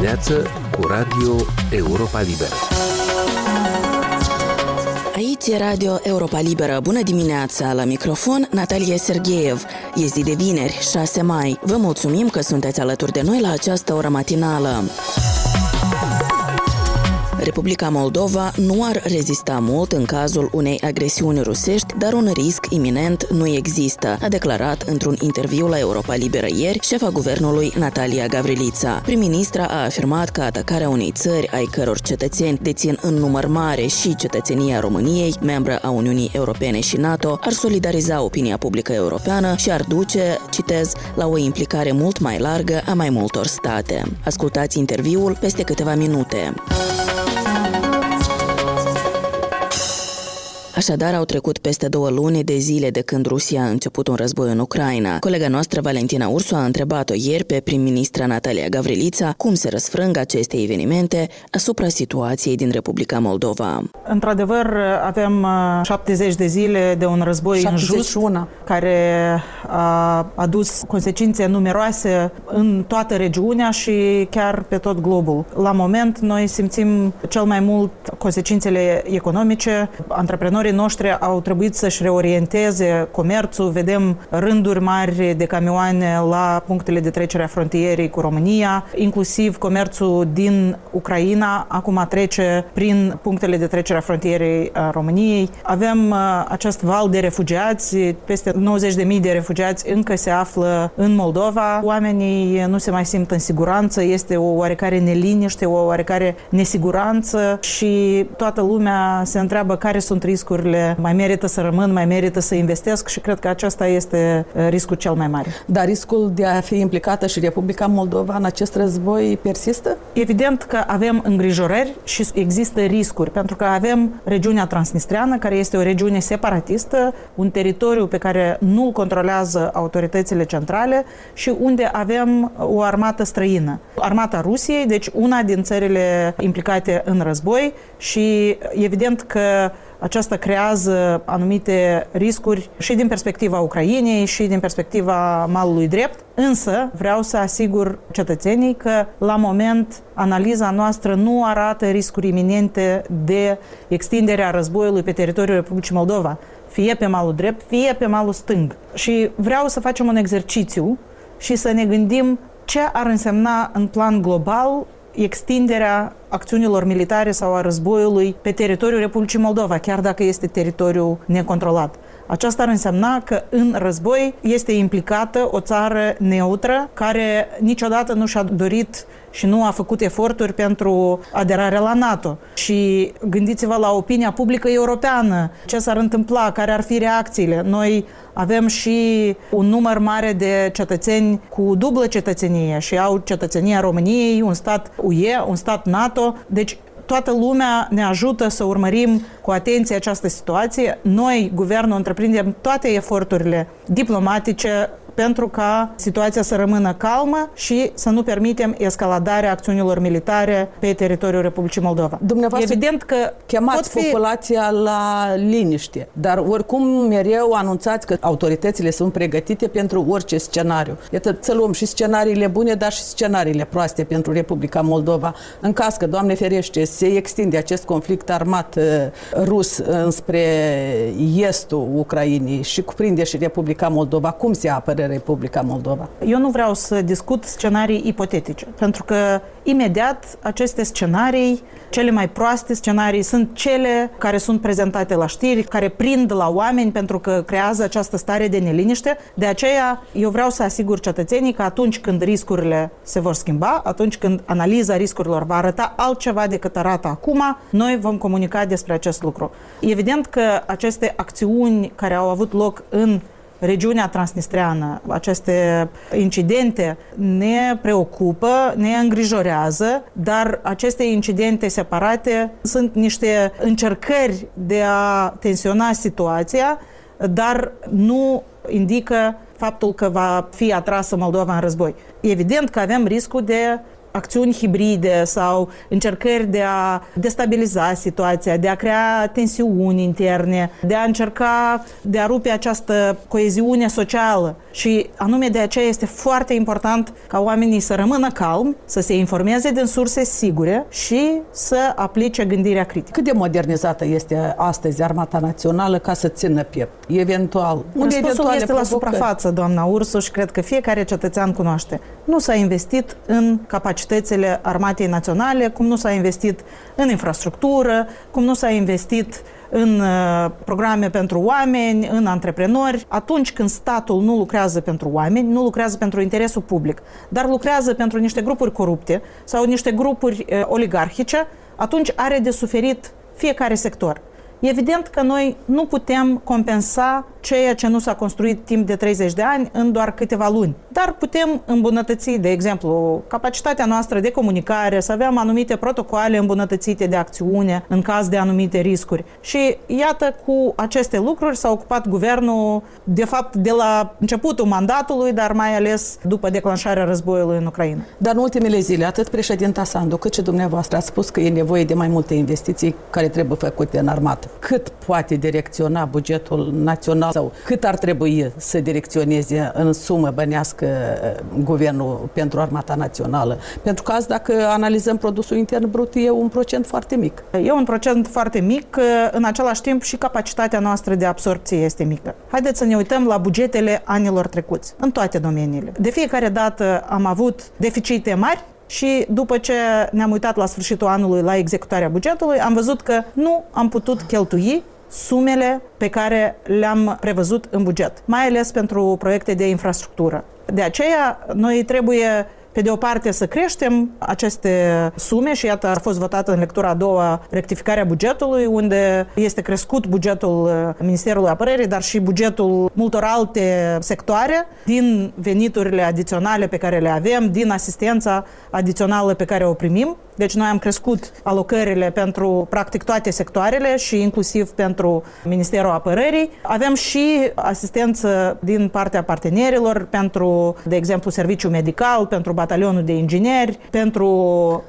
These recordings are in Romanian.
dimineață cu Radio Europa Liberă. Aici e Radio Europa Liberă. Bună dimineața! La microfon, Natalia Sergeev. E zi de vineri, 6 mai. Vă mulțumim că sunteți alături de noi la această oră matinală. Republica Moldova nu ar rezista mult în cazul unei agresiuni rusești, dar un risc iminent nu există, a declarat într-un interviu la Europa Liberă ieri șefa guvernului Natalia Gavrilița. Prim-ministra a afirmat că atacarea unei țări ai căror cetățeni dețin în număr mare și cetățenia României, membră a Uniunii Europene și NATO, ar solidariza opinia publică europeană și ar duce, citez, la o implicare mult mai largă a mai multor state. Ascultați interviul peste câteva minute. Așadar, au trecut peste două luni de zile de când Rusia a început un război în Ucraina. Colega noastră, Valentina Ursu, a întrebat-o ieri pe prim-ministra Natalia Gavrilița cum se răsfrâng aceste evenimente asupra situației din Republica Moldova. Într-adevăr, avem 70 uh, de zile de un război 71. injust care a adus consecințe numeroase în toată regiunea și chiar pe tot globul. La moment, noi simțim cel mai mult consecințele economice. Antreprenorii Agricultorii noștri au trebuit să-și reorienteze comerțul, vedem rânduri mari de camioane la punctele de trecere a frontierei cu România, inclusiv comerțul din Ucraina acum trece prin punctele de trecere a frontierei a României. Avem uh, acest val de refugiați, peste 90.000 de refugiați încă se află în Moldova. Oamenii nu se mai simt în siguranță, este o oarecare neliniște, o oarecare nesiguranță și toată lumea se întreabă care sunt riscurile riscurile, mai merită să rămân, mai merită să investesc și cred că acesta este uh, riscul cel mai mare. Dar riscul de a fi implicată și Republica Moldova în acest război persistă? Evident că avem îngrijorări și există riscuri, pentru că avem regiunea transnistreană, care este o regiune separatistă, un teritoriu pe care nu-l controlează autoritățile centrale și unde avem o armată străină. Armata Rusiei, deci una din țările implicate în război și evident că aceasta creează anumite riscuri și din perspectiva Ucrainei și din perspectiva malului drept, însă vreau să asigur cetățenii că la moment analiza noastră nu arată riscuri iminente de extinderea războiului pe teritoriul Republicii Moldova, fie pe malul drept, fie pe malul stâng. Și vreau să facem un exercițiu și să ne gândim ce ar însemna în plan global extinderea acțiunilor militare sau a războiului pe teritoriul Republicii Moldova, chiar dacă este teritoriu necontrolat. Aceasta ar însemna că în război este implicată o țară neutră care niciodată nu și-a dorit și nu a făcut eforturi pentru aderarea la NATO. Și gândiți-vă la opinia publică europeană, ce s-ar întâmpla, care ar fi reacțiile. Noi avem și un număr mare de cetățeni cu dublă cetățenie și au cetățenia României, un stat UE, un stat NATO. Deci toată lumea ne ajută să urmărim cu atenție această situație. Noi, guvernul, întreprindem toate eforturile diplomatice, pentru ca situația să rămână calmă și să nu permitem escaladarea acțiunilor militare pe teritoriul Republicii Moldova. Dumneavoastră Evident că chemați fi... populația la liniște, dar oricum mereu anunțați că autoritățile sunt pregătite pentru orice scenariu. Iată, să luăm și scenariile bune, dar și scenariile proaste pentru Republica Moldova. În caz că, Doamne ferește, se extinde acest conflict armat uh, rus înspre estul Ucrainei și cuprinde și Republica Moldova, cum se apără Republica Moldova? Eu nu vreau să discut scenarii ipotetice, pentru că imediat aceste scenarii, cele mai proaste scenarii, sunt cele care sunt prezentate la știri, care prind la oameni pentru că creează această stare de neliniște. De aceea, eu vreau să asigur cetățenii că atunci când riscurile se vor schimba, atunci când analiza riscurilor va arăta altceva decât arată acum, noi vom comunica despre acest lucru. Evident că aceste acțiuni care au avut loc în regiunea transnistreană, aceste incidente ne preocupă, ne îngrijorează, dar aceste incidente separate sunt niște încercări de a tensiona situația, dar nu indică faptul că va fi atrasă Moldova în război. Evident că avem riscul de acțiuni hibride sau încercări de a destabiliza situația, de a crea tensiuni interne, de a încerca de a rupe această coeziune socială. Și anume de aceea este foarte important ca oamenii să rămână calmi, să se informeze din surse sigure și să aplice gândirea critică. Cât de modernizată este astăzi Armata Națională ca să țină piept? Eventual. Răspunsul este provocări? la suprafață, doamna Ursuș, și cred că fiecare cetățean cunoaște. Nu s-a investit în capacitățile Armatei Naționale, cum nu s-a investit în infrastructură, cum nu s-a investit în uh, programe pentru oameni, în antreprenori, atunci când statul nu lucrează pentru oameni, nu lucrează pentru interesul public, dar lucrează pentru niște grupuri corupte sau niște grupuri uh, oligarhice, atunci are de suferit fiecare sector. Evident că noi nu putem compensa ceea ce nu s-a construit timp de 30 de ani în doar câteva luni. Dar putem îmbunătăți, de exemplu, capacitatea noastră de comunicare, să avem anumite protocoale îmbunătățite de acțiune în caz de anumite riscuri. Și iată, cu aceste lucruri s-a ocupat guvernul, de fapt, de la începutul mandatului, dar mai ales după declanșarea războiului în Ucraina. Dar în ultimele zile, atât președinta Sandu cât și dumneavoastră ați spus că e nevoie de mai multe investiții care trebuie făcute în armată. Cât poate direcționa bugetul național sau cât ar trebui să direcționeze în sumă bănească uh, guvernul pentru armata națională? Pentru că azi, dacă analizăm produsul intern brut, e un procent foarte mic. E un procent foarte mic, uh, în același timp și capacitatea noastră de absorpție este mică. Haideți să ne uităm la bugetele anilor trecuți, în toate domeniile. De fiecare dată am avut deficite mari, și după ce ne-am uitat la sfârșitul anului la executarea bugetului, am văzut că nu am putut cheltui sumele pe care le-am prevăzut în buget, mai ales pentru proiecte de infrastructură. De aceea, noi trebuie pe de o parte să creștem aceste sume și iată a fost votată în lectura a doua rectificarea bugetului unde este crescut bugetul uh, Ministerului Apărării, dar și bugetul multor alte sectoare din veniturile adiționale pe care le avem, din asistența adițională pe care o primim deci noi am crescut alocările pentru practic toate sectoarele și inclusiv pentru Ministerul Apărării. Avem și asistență din partea partenerilor pentru, de exemplu, serviciu medical, pentru batalionul de ingineri, pentru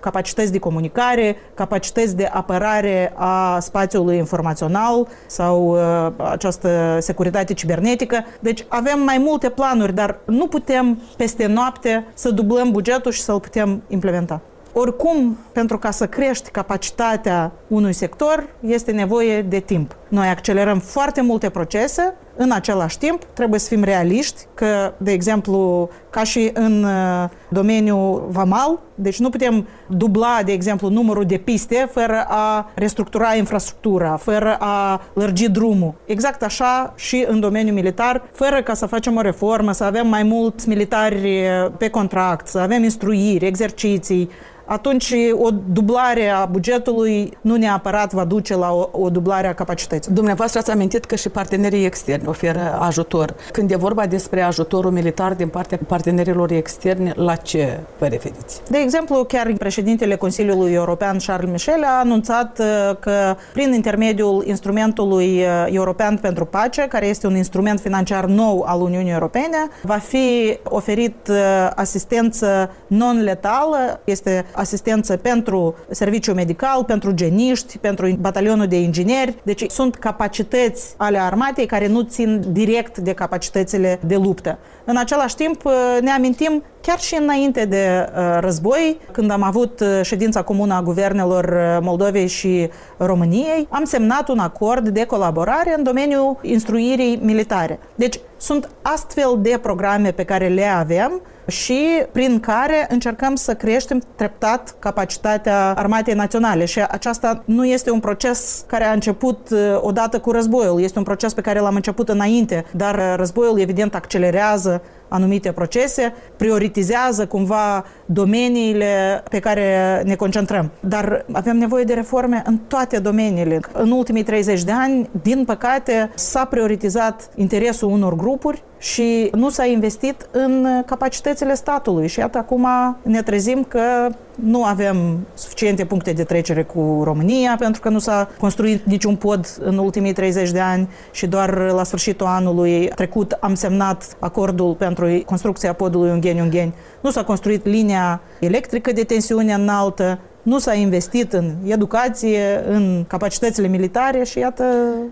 capacități de comunicare, capacități de apărare a spațiului informațional sau uh, această securitate cibernetică. Deci avem mai multe planuri, dar nu putem peste noapte să dublăm bugetul și să-l putem implementa. Oricum, pentru ca să crești capacitatea unui sector, este nevoie de timp. Noi accelerăm foarte multe procese, în același timp trebuie să fim realiști că, de exemplu, ca și în uh, domeniul vamal, deci nu putem dubla, de exemplu, numărul de piste fără a restructura infrastructura, fără a lărgi drumul. Exact așa și în domeniul militar, fără ca să facem o reformă, să avem mai mulți militari pe contract, să avem instruiri, exerciții, atunci o dublare a bugetului nu neapărat va duce la o, o dublare a capacității. Dumneavoastră ați amintit că și partenerii externi oferă ajutor. Când e vorba despre ajutorul militar din partea partenerilor externi, la ce vă referiți? De exemplu, chiar președintele Consiliului European Charles Michel a anunțat uh, că prin intermediul instrumentului uh, european pentru pace, care este un instrument financiar nou al Uniunii Europene, va fi oferit uh, asistență non-letală, este asistență pentru serviciu medical, pentru geniști, pentru batalionul de ingineri. Deci sunt capacități ale armatei care nu țin direct de capacitățile de luptă. În același timp, ne amintim chiar și înainte de uh, război, când am avut uh, ședința comună a guvernelor uh, Moldovei și României, am semnat un acord de colaborare în domeniul instruirii militare. Deci sunt astfel de programe pe care le avem și prin care încercăm să creștem treptat capacitatea armatei naționale. Și aceasta nu este un proces care a început odată cu războiul, este un proces pe care l-am început înainte, dar războiul evident accelerează anumite procese, prioritizează cumva domeniile pe care ne concentrăm. Dar avem nevoie de reforme în toate domeniile. În ultimii 30 de ani, din păcate, s-a prioritizat interesul unor grupuri și nu s-a investit în capacitățile statului. Și iată, acum ne trezim că nu avem suficiente puncte de trecere cu România, pentru că nu s-a construit niciun pod în ultimii 30 de ani și doar la sfârșitul anului trecut am semnat acordul pentru construcția podului Ungheni-Ungheni. Nu s-a construit linia electrică de tensiune înaltă, nu s-a investit în educație, în capacitățile militare și iată...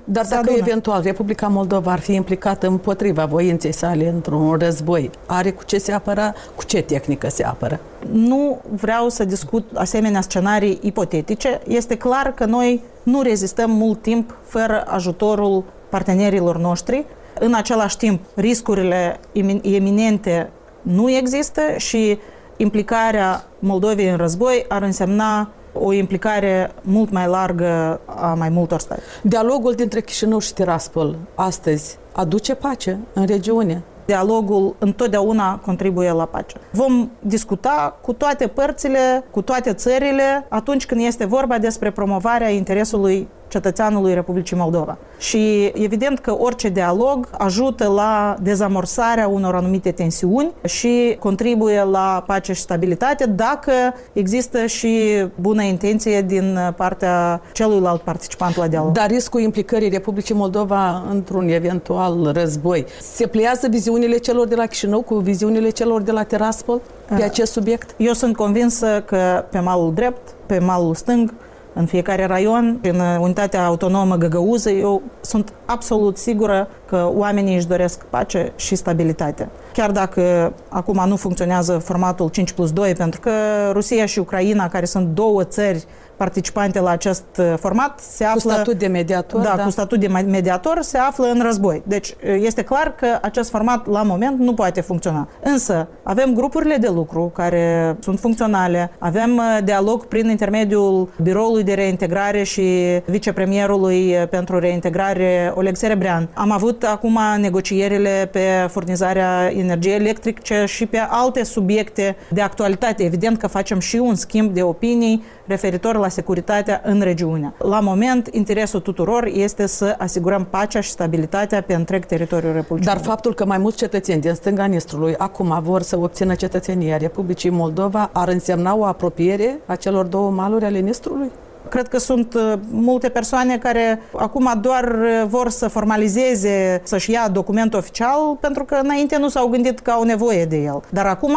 Dar dacă adună. eventual Republica Moldova ar fi implicată împotriva voinței sale într-un război, are cu ce se apăra, cu ce tehnică se apără? Nu vreau să discut asemenea scenarii ipotetice. Este clar că noi nu rezistăm mult timp fără ajutorul partenerilor noștri. În același timp, riscurile eminente nu există și implicarea Moldovei în război ar însemna o implicare mult mai largă a mai multor state. Dialogul dintre Chișinău și Tiraspol astăzi aduce pace în regiune. Dialogul întotdeauna contribuie la pace. Vom discuta cu toate părțile, cu toate țările, atunci când este vorba despre promovarea interesului cetățeanului Republicii Moldova. Și evident că orice dialog ajută la dezamorsarea unor anumite tensiuni și contribuie la pace și stabilitate dacă există și bună intenție din partea celuilalt participant la dialog. Dar riscul implicării Republicii Moldova într-un eventual război se pliază viziunile celor de la Chișinău cu viziunile celor de la Tiraspol pe acest subiect? Eu sunt convinsă că pe malul drept, pe malul stâng, în fiecare raion, în unitatea autonomă Găgăuză, eu sunt absolut sigură că oamenii își doresc pace și stabilitate. Chiar dacă acum nu funcționează formatul 5 plus 2, pentru că Rusia și Ucraina, care sunt două țări participante la acest uh, format se află... Cu statut de mediator. Da, da, cu statut de mediator se află în război. Deci uh, este clar că acest format la moment nu poate funcționa. Însă avem grupurile de lucru care sunt funcționale, avem uh, dialog prin intermediul Biroului de Reintegrare și vicepremierului pentru reintegrare Oleg Serebrean. Am avut acum negocierile pe furnizarea energiei electrice și pe alte subiecte de actualitate. Evident că facem și un schimb de opinii referitor la securitatea în regiune. La moment, interesul tuturor este să asigurăm pacea și stabilitatea pe întreg teritoriul Republicii. Dar faptul că mai mulți cetățeni din stânga Nistrului acum vor să obțină cetățenia Republicii Moldova ar însemna o apropiere a celor două maluri ale Nistrului? Cred că sunt uh, multe persoane care acum doar uh, vor să formalizeze, să-și ia document oficial, pentru că înainte nu s-au gândit că au nevoie de el. Dar acum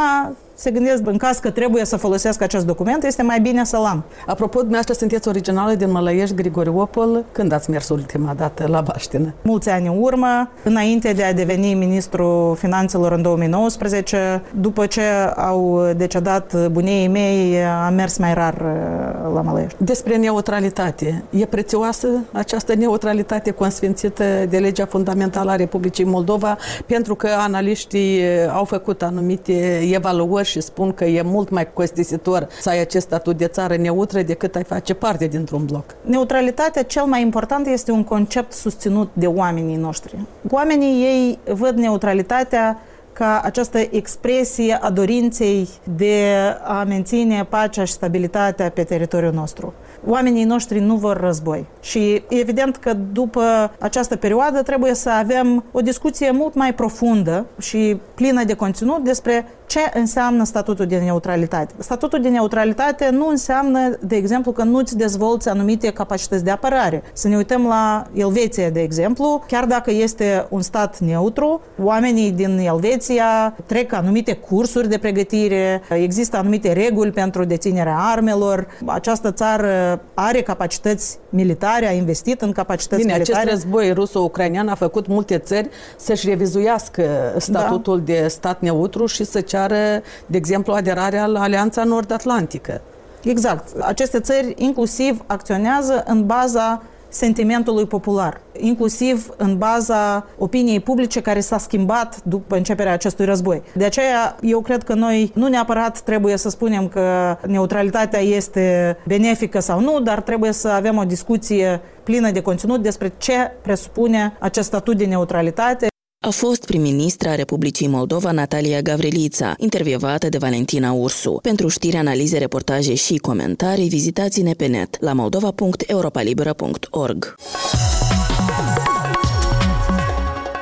se gândesc, în caz că trebuie să folosesc acest document, este mai bine să-l am. Apropo, dumneavoastră sunteți originală din Mălăiești, Grigoriopol. Când ați mers ultima dată la Baștină? Mulți ani în urmă, înainte de a deveni ministru finanțelor în 2019, după ce au decedat bunii mei, am mers mai rar uh, la Mălăiești. Despre neutralitate. E prețioasă această neutralitate consfințită de legea fundamentală a Republicii Moldova, pentru că analiștii au făcut anumite evaluări și spun că e mult mai costisitor să ai acest statut de țară neutră decât ai face parte dintr-un bloc. Neutralitatea cel mai important este un concept susținut de oamenii noștri. Oamenii ei văd neutralitatea ca această expresie a dorinței de a menține pacea și stabilitatea pe teritoriul nostru. Oamenii noștri nu vor război. Și evident că după această perioadă trebuie să avem o discuție mult mai profundă și plină de conținut despre ce înseamnă statutul de neutralitate? Statutul de neutralitate nu înseamnă, de exemplu, că nu-ți dezvolți anumite capacități de apărare. Să ne uităm la Elveția, de exemplu, chiar dacă este un stat neutru, oamenii din Elveția trec anumite cursuri de pregătire, există anumite reguli pentru deținerea armelor. Această țară are capacități militare, a investit în capacități Bine, militare. acest război ruso-ucrainean a făcut multe țări să-și revizuiască statutul da. de stat neutru și să ceară ceară, de exemplu, aderarea la Alianța Nord-Atlantică. Exact. Aceste țări inclusiv acționează în baza sentimentului popular, inclusiv în baza opiniei publice care s-a schimbat după începerea acestui război. De aceea, eu cred că noi nu neapărat trebuie să spunem că neutralitatea este benefică sau nu, dar trebuie să avem o discuție plină de conținut despre ce presupune acest statut de neutralitate a fost prim-ministra Republicii Moldova Natalia Gavrilița, intervievată de Valentina Ursu. Pentru știri, analize, reportaje și comentarii, vizitați-ne pe net la moldova.europalibera.org.